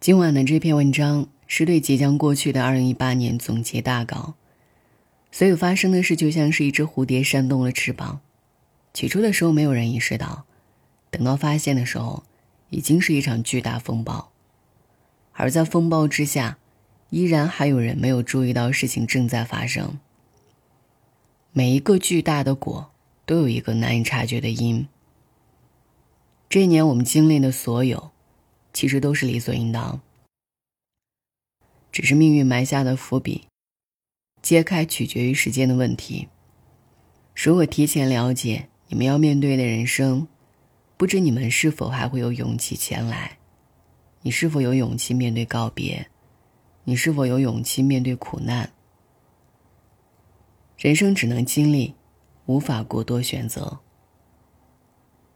今晚的这篇文章是对即将过去的二零一八年总结大稿。所有发生的事就像是一只蝴蝶扇动了翅膀，起初的时候没有人意识到，等到发现的时候，已经是一场巨大风暴。而在风暴之下，依然还有人没有注意到事情正在发生。每一个巨大的果，都有一个难以察觉的因。这一年我们经历的所有。其实都是理所应当，只是命运埋下的伏笔，揭开取决于时间的问题。如果提前了解你们要面对的人生，不知你们是否还会有勇气前来？你是否有勇气面对告别？你是否有勇气面对苦难？人生只能经历，无法过多选择。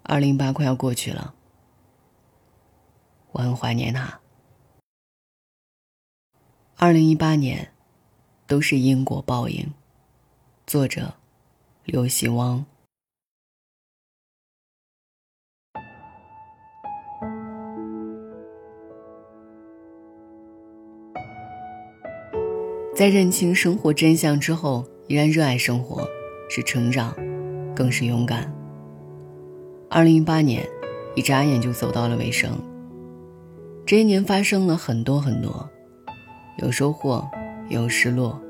二零八快要过去了。我很怀念他。二零一八年，都是因果报应。作者：刘希汪。在认清生活真相之后，依然热爱生活，是成长，更是勇敢。二零一八年，一眨眼就走到了尾声。这一年发生了很多很多，有收获，有失落，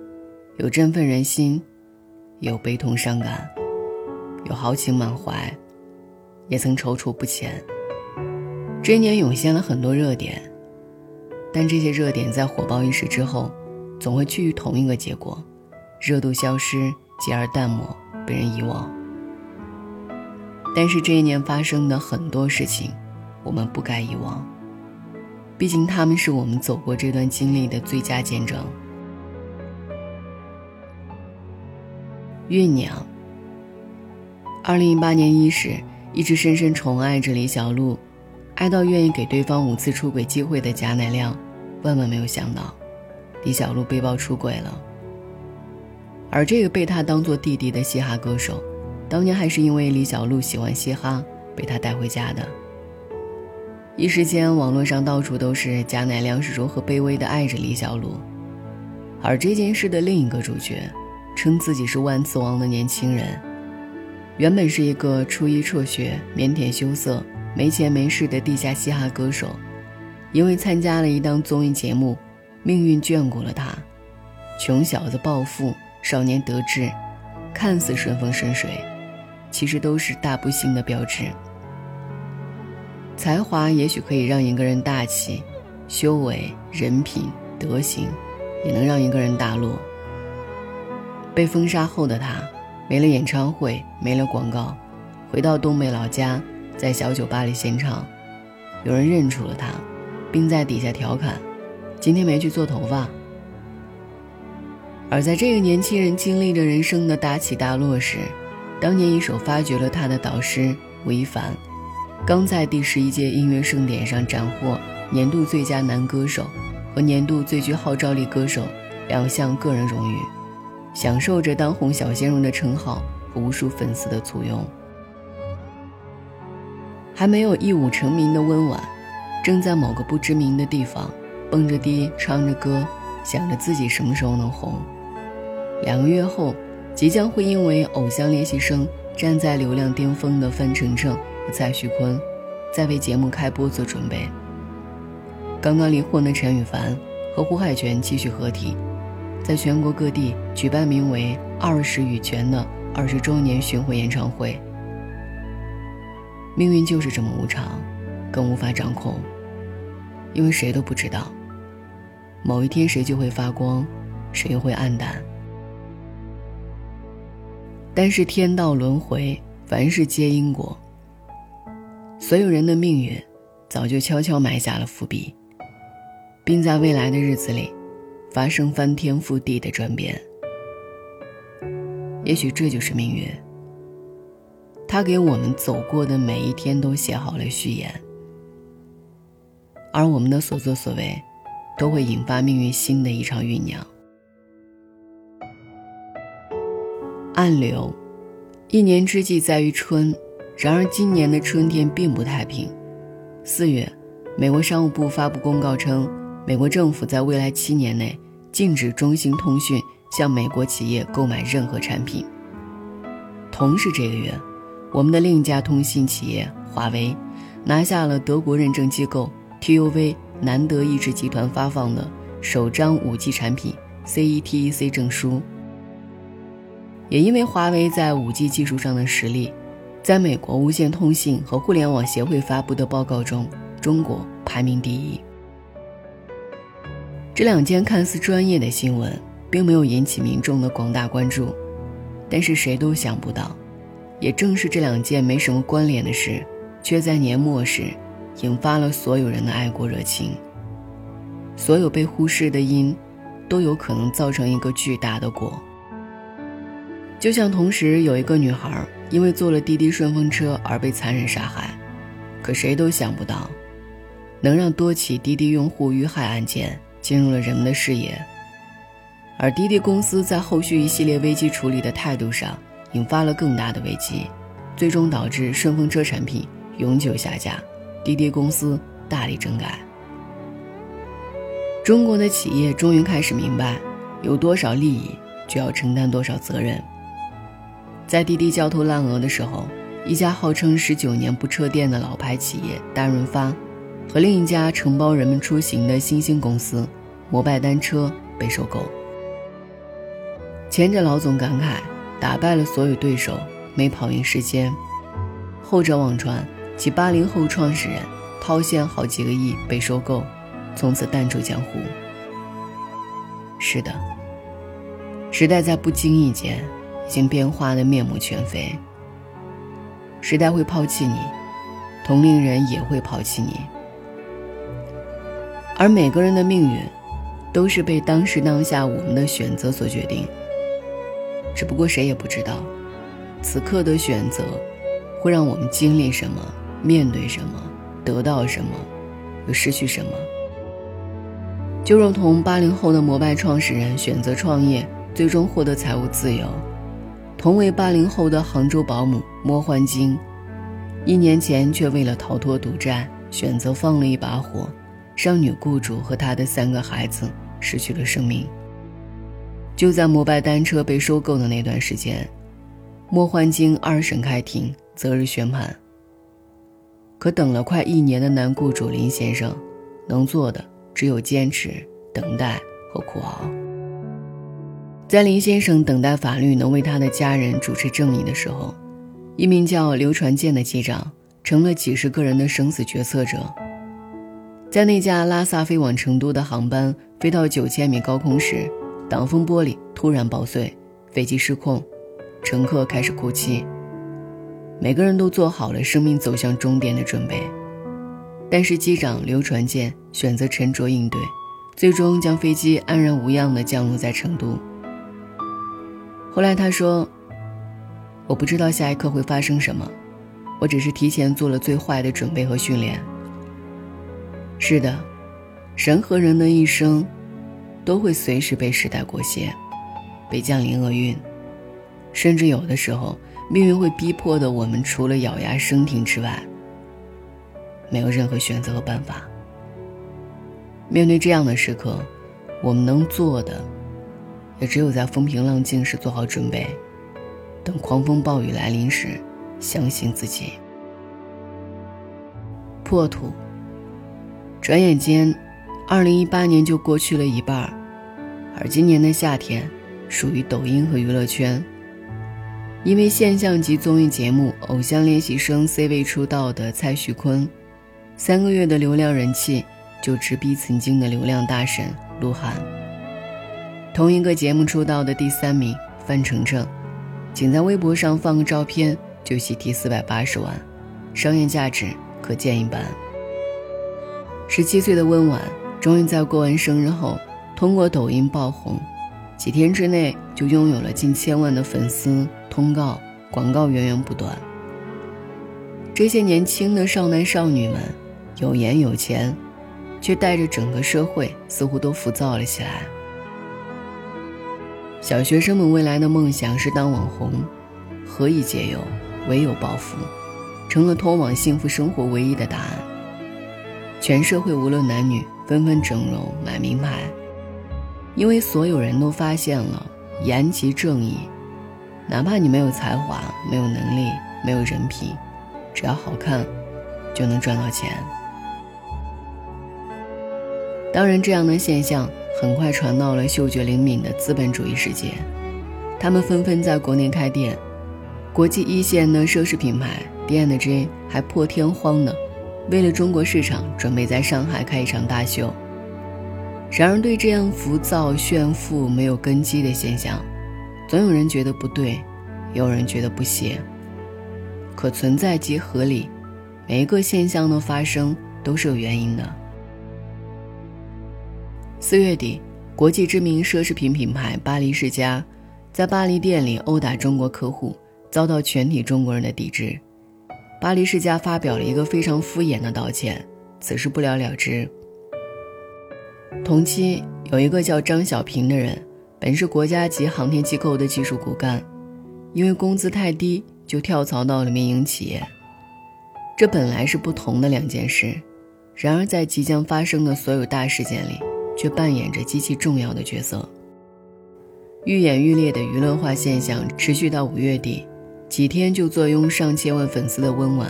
有振奋人心，有悲痛伤感，有豪情满怀，也曾踌躇不前。这一年涌现了很多热点，但这些热点在火爆一时之后，总会趋于同一个结果：热度消失，继而淡漠，被人遗忘。但是这一年发生的很多事情，我们不该遗忘。毕竟他们是我们走过这段经历的最佳见证。酝酿。二零一八年伊始，一直深深宠爱着李小璐，爱到愿意给对方五次出轨机会的贾乃亮，万万没有想到，李小璐被曝出轨了。而这个被他当做弟弟的嘻哈歌手，当年还是因为李小璐喜欢嘻哈，被他带回家的。一时间，网络上到处都是贾乃亮是如何卑微的爱着李小璐，而这件事的另一个主角，称自己是万磁王的年轻人，原本是一个初一辍学、腼腆羞涩、没钱没势的地下嘻哈歌手，因为参加了一档综艺节目，命运眷顾了他，穷小子暴富，少年得志，看似顺风顺水，其实都是大不幸的标志。才华也许可以让一个人大起，修为、人品、德行，也能让一个人大落。被封杀后的他，没了演唱会，没了广告，回到东北老家，在小酒吧里献唱。有人认出了他，并在底下调侃：“今天没去做头发。”而在这个年轻人经历着人生的大起大落时，当年一手发掘了他的导师吴亦凡。刚在第十一届音乐盛典上斩获年度最佳男歌手和年度最具号召力歌手两项个人荣誉，享受着当红小鲜肉的称号和无数粉丝的簇拥。还没有一舞成名的温婉，正在某个不知名的地方蹦着迪唱着歌，想着自己什么时候能红。两个月后，即将会因为偶像练习生站在流量巅峰的范丞丞。蔡徐坤在为节目开播做准备。刚刚离婚的陈羽凡和胡海泉继续合体，在全国各地举办名为“二十羽泉”的二十周年巡回演唱会。命运就是这么无常，更无法掌控，因为谁都不知道，某一天谁就会发光，谁又会暗淡。但是天道轮回，凡事皆因果。所有人的命运，早就悄悄埋下了伏笔，并在未来的日子里，发生翻天覆地的转变。也许这就是命运。他给我们走过的每一天都写好了序言，而我们的所作所为，都会引发命运新的一场酝酿。暗流，一年之计在于春。然而，今年的春天并不太平。四月，美国商务部发布公告称，美国政府在未来七年内禁止中兴通讯向美国企业购买任何产品。同是这个月，我们的另一家通信企业华为拿下了德国认证机构 TUV 南德意志集团发放的首张 5G 产品 CETEC 证书。也因为华为在 5G 技术上的实力，在美国无线通信和互联网协会发布的报告中，中国排名第一。这两件看似专业的新闻，并没有引起民众的广大关注。但是谁都想不到，也正是这两件没什么关联的事，却在年末时，引发了所有人的爱国热情。所有被忽视的因，都有可能造成一个巨大的果。就像同时有一个女孩因为坐了滴滴顺风车而被残忍杀害，可谁都想不到，能让多起滴滴用户遇害案件进入了人们的视野。而滴滴公司在后续一系列危机处理的态度上，引发了更大的危机，最终导致顺风车产品永久下架，滴滴公司大力整改。中国的企业终于开始明白，有多少利益就要承担多少责任。在滴滴焦头烂额的时候，一家号称十九年不撤店的老牌企业大润发，和另一家承包人们出行的新兴公司摩拜单车被收购。前者老总感慨，打败了所有对手，没跑赢时间；后者网传其八零后创始人掏现好几个亿被收购，从此淡出江湖。是的，时代在不经意间经变化的面目全非。时代会抛弃你，同龄人也会抛弃你，而每个人的命运，都是被当时当下我们的选择所决定。只不过谁也不知道，此刻的选择，会让我们经历什么，面对什么，得到什么，又失去什么。就如同八零后的摩拜创始人选择创业，最终获得财务自由；同为八零后的杭州保姆莫焕晶，一年前却为了逃脱赌债，选择放了一把火，让女雇主和她的三个孩子失去了生命。就在摩拜单车被收购的那段时间，莫焕晶二审开庭，择日宣判。可等了快一年的男雇主林先生，能做的只有坚持、等待和苦熬。在林先生等待法律能为他的家人主持正义的时候，一名叫刘传健的机长成了几十个人的生死决策者。在那架拉萨飞往成都的航班飞到九千米高空时，挡风玻璃突然爆碎，飞机失控，乘客开始哭泣。每个人都做好了生命走向终点的准备，但是机长刘传健选择沉着应对，最终将飞机安然无恙地降落在成都。后来他说：“我不知道下一刻会发生什么，我只是提前做了最坏的准备和训练。”是的，人和人的一生。都会随时被时代裹挟，被降临厄运，甚至有的时候，命运会逼迫的我们除了咬牙生挺之外，没有任何选择和办法。面对这样的时刻，我们能做的，也只有在风平浪静时做好准备，等狂风暴雨来临时，相信自己。破土，转眼间。二零一八年就过去了一半儿而今年的夏天属于抖音和娱乐圈。因为现象级综艺节目《偶像练习生》C 位出道的蔡徐坤，三个月的流量人气就直逼曾经的流量大神鹿晗。同一个节目出道的第三名范丞丞，仅在微博上放个照片就喜提四百八十万，商业价值可见一斑。十七岁的温婉。终于在过完生日后，通过抖音爆红，几天之内就拥有了近千万的粉丝，通告广告源源不断。这些年轻的少男少女们，有颜有钱，却带着整个社会似乎都浮躁了起来。小学生们未来的梦想是当网红，何以解忧，唯有暴富，成了通往幸福生活唯一的答案。全社会无论男女纷纷整容买名牌，因为所有人都发现了颜即正义，哪怕你没有才华、没有能力、没有人品，只要好看，就能赚到钱。当然，这样的现象很快传到了嗅觉灵敏的资本主义世界，他们纷纷在国内开店，国际一线的奢侈品牌 D&G 还破天荒的为了中国市场准备在上海开一场大秀。然而，对这样浮躁炫富没有根基的现象，总有人觉得不对，也有人觉得不屑。可存在即合理，每一个现象的发生都是有原因的。四月底，国际知名奢侈品品牌巴黎世家在巴黎店里殴打中国客户，遭到全体中国人的抵制。巴黎世家发表了一个非常敷衍的道歉，此事不了了之。同期，有一个叫张小平的人，本是国家级航天机构的技术骨干，因为工资太低，就跳槽到了民营企业。这本来是不同的两件事，然而在即将发生的所有大事件里。却扮演着极其重要的角色。愈演愈烈的娱乐化现象持续到五月底，几天就坐拥上千万粉丝的温婉，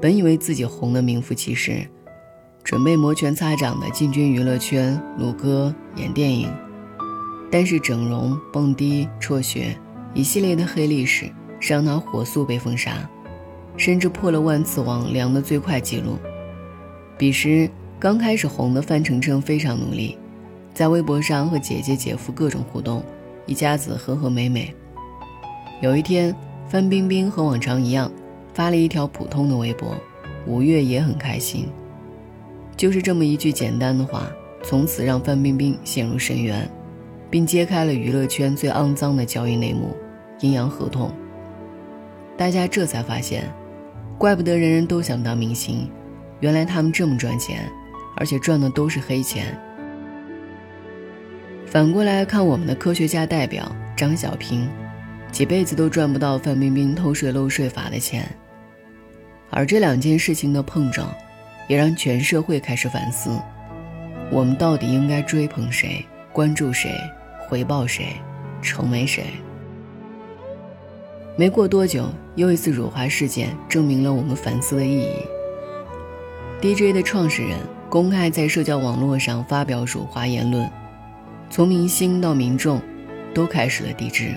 本以为自己红得名副其实，准备摩拳擦掌的进军娱乐圈，录歌、演电影。但是整容、蹦迪、辍学一系列的黑历史，让他火速被封杀，甚至破了万磁王量的最快记录。彼时。刚开始红的范丞丞非常努力，在微博上和姐姐、姐夫各种互动，一家子和和美美。有一天，范冰冰和往常一样，发了一条普通的微博，五月也很开心。就是这么一句简单的话，从此让范冰冰陷入深渊，并揭开了娱乐圈最肮脏的交易内幕——阴阳合同。大家这才发现，怪不得人人都想当明星，原来他们这么赚钱。而且赚的都是黑钱。反过来看，我们的科学家代表张小平，几辈子都赚不到范冰冰偷税漏税法的钱。而这两件事情的碰撞，也让全社会开始反思：我们到底应该追捧谁、关注谁、回报谁、成为谁？没过多久，又一次辱华事件证明了我们反思的意义。DJ 的创始人。公开在社交网络上发表辱华言论，从明星到民众，都开始了抵制。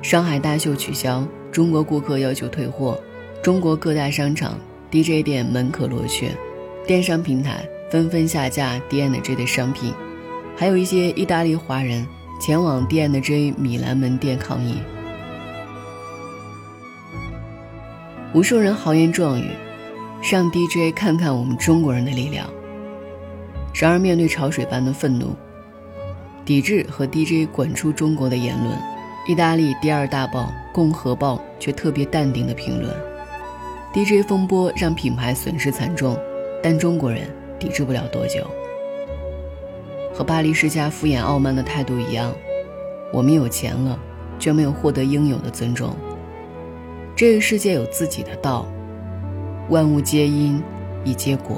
上海大秀取消，中国顾客要求退货，中国各大商场 DJ 店门可罗雀，电商平台纷纷下架 DNG 的商品，还有一些意大利华人前往 DNG 米兰门店抗议，无数人豪言壮语。让 DJ 看看我们中国人的力量。然而，面对潮水般的愤怒、抵制和 DJ 滚出中国的言论，意大利第二大报《共和报》却特别淡定的评论：“DJ 风波让品牌损失惨重，但中国人抵制不了多久。”和巴黎世家敷衍傲慢的态度一样，我们有钱了，却没有获得应有的尊重。这个世界有自己的道。万物皆因，以结果。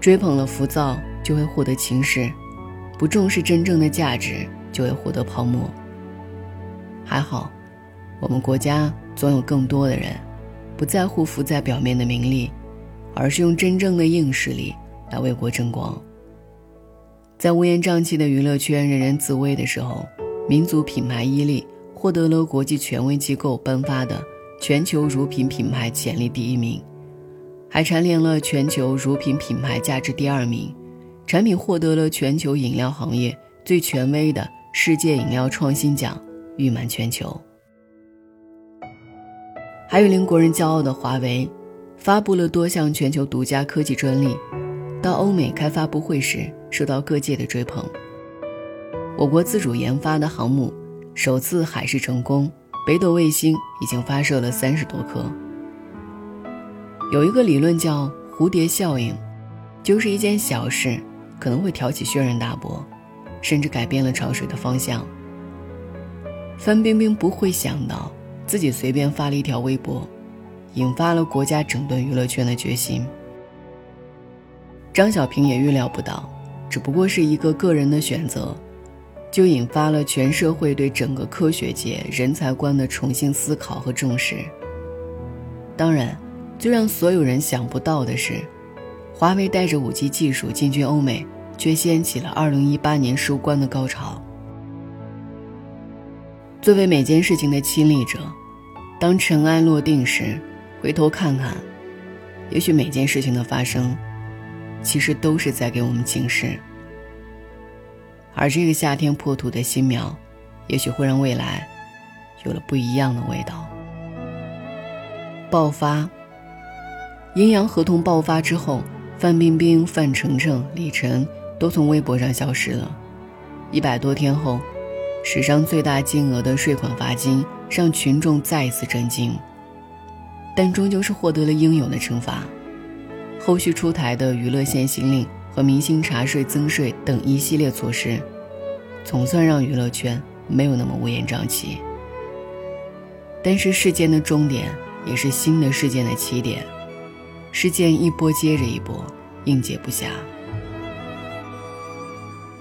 追捧了浮躁，就会获得情势；不重视真正的价值，就会获得泡沫。还好，我们国家总有更多的人，不在乎浮在表面的名利，而是用真正的硬实力来为国争光。在乌烟瘴气的娱乐圈人人自危的时候，民族品牌伊利获得了国际权威机构颁发的。全球乳品品牌潜力第一名，还蝉联了全球乳品品牌价值第二名，产品获得了全球饮料行业最权威的世界饮料创新奖，誉满全球。还有令国人骄傲的华为，发布了多项全球独家科技专利，到欧美开发布会时受到各界的追捧。我国自主研发的航母首次海试成功。北斗卫星已经发射了三十多颗。有一个理论叫蝴蝶效应，就是一件小事可能会挑起轩然大波，甚至改变了潮水的方向。范冰冰不会想到自己随便发了一条微博，引发了国家整顿娱乐圈的决心。张小平也预料不到，只不过是一个个人的选择，就引发了全社会对整个科学界人才观的重新思考和重视。当然，最让所有人想不到的是，华为带着五 G 技术进军欧美，却掀起了2018年收官的高潮。作为每件事情的亲历者，当尘埃落定时，回头看看，也许每件事情的发生。其实都是在给我们警示，而这个夏天破土的新苗，也许会让未来有了不一样的味道。爆发，阴阳合同爆发之后，范冰冰、范丞丞、李晨都从微博上消失了。一百多天后，史上最大金额的税款罚金让群众再一次震惊，但终究是获得了应有的惩罚。后续出台的娱乐限行令和明星茶税增税等一系列措施，总算让娱乐圈没有那么乌烟瘴气。但是事件的终点也是新的事件的起点，事件一波接着一波，应接不暇。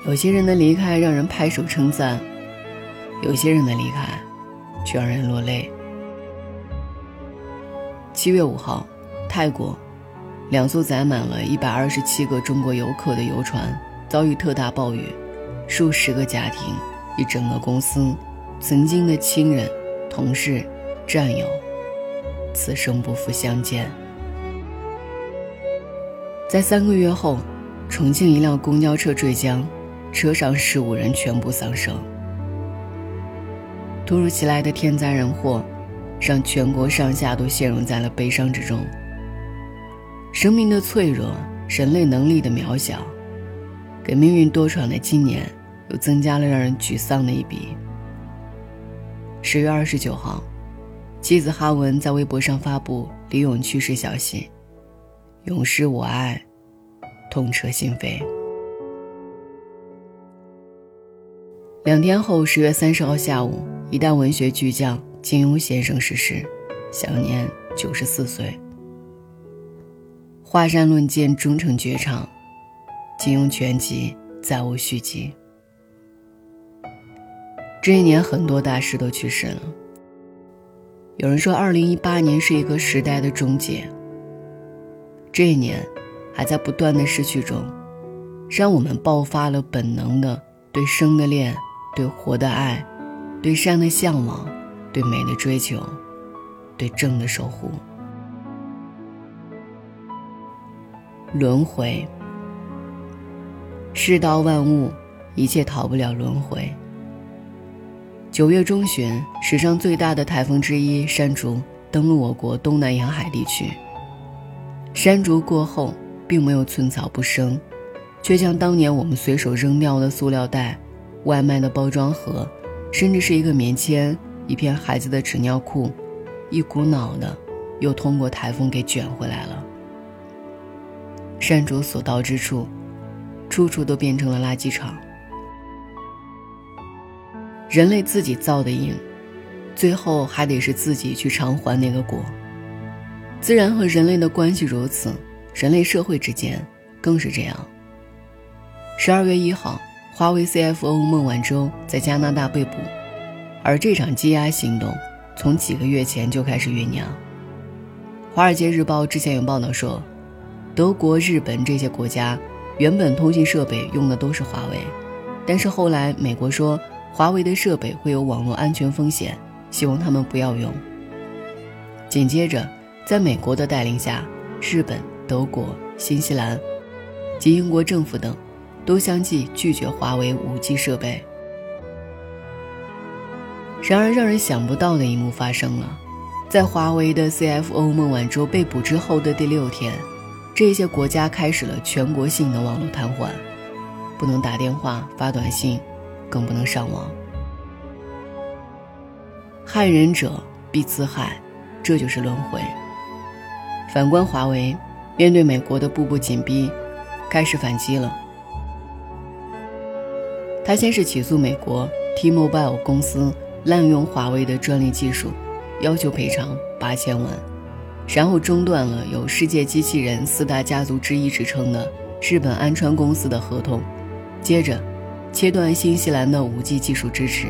有些人的离开让人拍手称赞，有些人的离开却让人落泪。七月五号，泰国。两艘载满了一百二十七个中国游客的游船遭遇特大暴雨，数十个家庭一整个公司曾经的亲人、同事、战友，此生不复相见。在三个月后，重庆一辆公交车坠江，车上十五人全部丧生。突如其来的天灾人祸，让全国上下都陷入在了悲伤之中。生命的脆弱，人类能力的渺小，给命运多舛的今年又增加了让人沮丧的一笔。十月二十九号，妻子哈文在微博上发布李咏去世消息，永失我爱，痛彻心扉。两天后，十月三十号下午，一代文学巨匠金庸先生逝世，享年九十四岁。华山论剑，终成绝唱；金庸全集再无续集。这一年，很多大师都去世了。有人说，二零一八年是一个时代的终结。这一年，还在不断的失去中，让我们爆发了本能的对生的恋、对活的爱、对善的向往、对美的追求、对正的守护。轮回，世道万物，一切逃不了轮回。九月中旬，史上最大的台风之一山竹登陆我国东南沿海地区。山竹过后，并没有寸草不生，却像当年我们随手扔掉的塑料袋、外卖的包装盒，甚至是一个棉签、一片孩子的纸尿裤，一股脑的又通过台风给卷回来了。山竹所到之处，处处都变成了垃圾场。人类自己造的因，最后还得是自己去偿还那个果。自然和人类的关系如此，人类社会之间更是这样。十二月一号，华为 CFO 孟晚舟在加拿大被捕，而这场羁押行动从几个月前就开始酝酿。《华尔街日报》之前有报道说。德国、日本这些国家，原本通信设备用的都是华为，但是后来美国说华为的设备会有网络安全风险，希望他们不要用。紧接着，在美国的带领下，日本、德国、新西兰及英国政府等，都相继拒绝华为 5G 设备。然而，让人想不到的一幕发生了，在华为的 CFO 孟晚舟被捕之后的第六天。这些国家开始了全国性的网络瘫痪，不能打电话、发短信，更不能上网。害人者必自害，这就是轮回。反观华为，面对美国的步步紧逼，开始反击了。他先是起诉美国 T-Mobile 公司滥用华为的专利技术，要求赔偿八千万。然后中断了有“世界机器人四大家族之一”之称的日本安川公司的合同，接着切断新西兰的 5G 技术支持，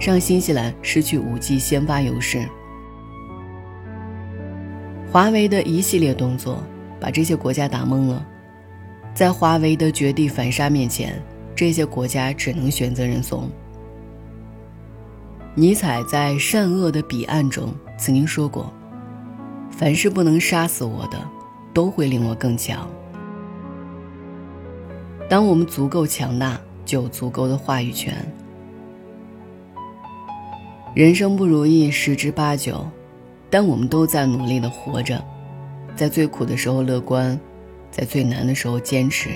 让新西兰失去 5G 先发优势。华为的一系列动作把这些国家打懵了，在华为的绝地反杀面前，这些国家只能选择认怂。尼采在《善恶的彼岸》中曾经说过：“凡是不能杀死我的，都会令我更强。”当我们足够强大，就有足够的话语权。人生不如意十之八九，但我们都在努力的活着，在最苦的时候乐观，在最难的时候坚持。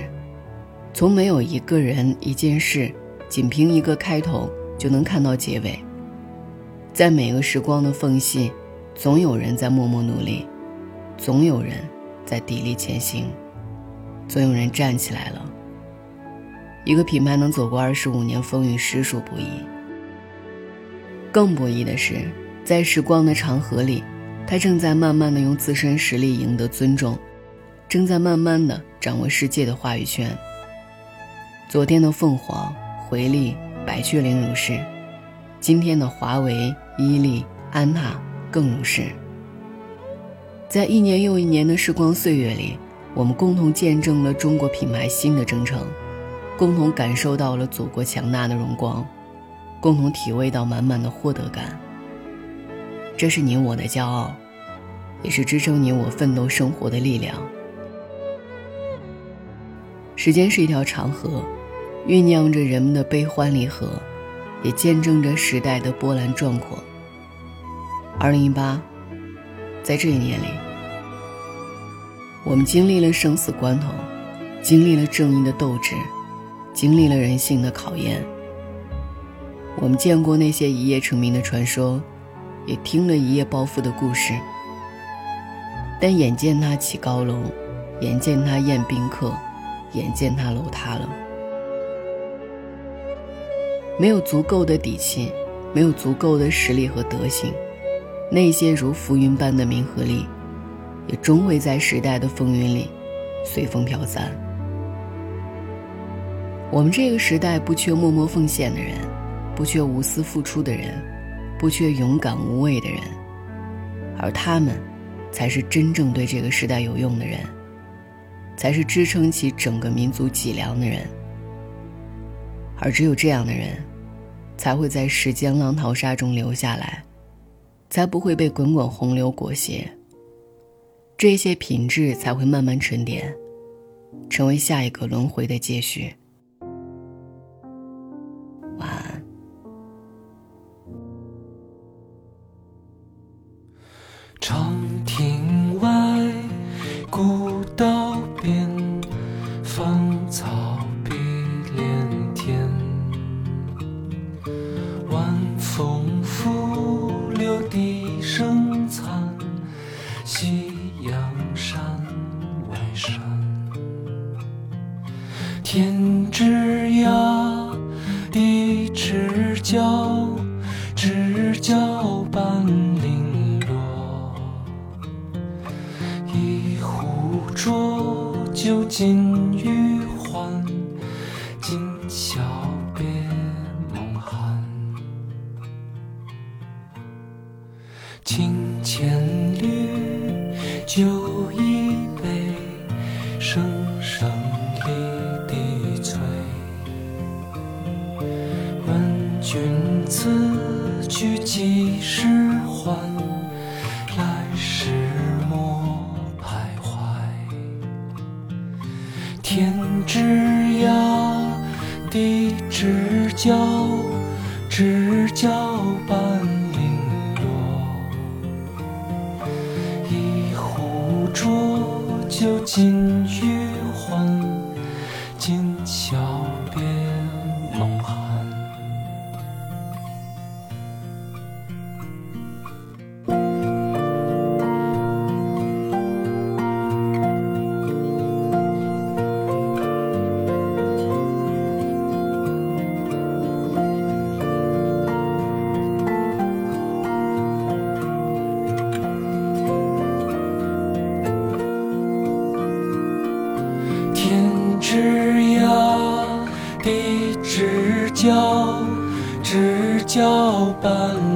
从没有一个人、一件事，仅凭一个开头就能看到结尾。在每个时光的缝隙，总有人在默默努力，总有人在砥砺前行，总有人站起来了。一个品牌能走过二十五年风雨，实属不易。更不易的是，在时光的长河里，他正在慢慢的用自身实力赢得尊重，正在慢慢的掌握世界的话语权。昨天的凤凰、回力、百雀羚如是。今天的华为、伊利、安踏更如是。在一年又一年的时光岁月里，我们共同见证了中国品牌新的征程，共同感受到了祖国强大的荣光，共同体味到满满的获得感。这是你我的骄傲，也是支撑你我奋斗生活的力量。时间是一条长河，酝酿着人们的悲欢离合。也见证着时代的波澜壮阔。二零一八，在这一年里，我们经历了生死关头，经历了正义的斗志，经历了人性的考验。我们见过那些一夜成名的传说，也听了一夜暴富的故事。但眼见他起高楼，眼见他宴宾客，眼见他楼塌了。没有足够的底气，没有足够的实力和德行，那些如浮云般的名和利，也终会在时代的风云里随风飘散。我们这个时代不缺默默奉献的人，不缺无私付出的人，不缺勇敢无畏的人，而他们，才是真正对这个时代有用的人，才是支撑起整个民族脊梁的人。而只有这样的人，才会在时间浪淘沙中留下来，才不会被滚滚洪流裹挟。这些品质才会慢慢沉淀，成为下一个轮回的接续。晚安。长亭外，古道边，芳草碧连。天晚风拂溜笛声。之欢？来时莫徘徊。天之涯，地之角，般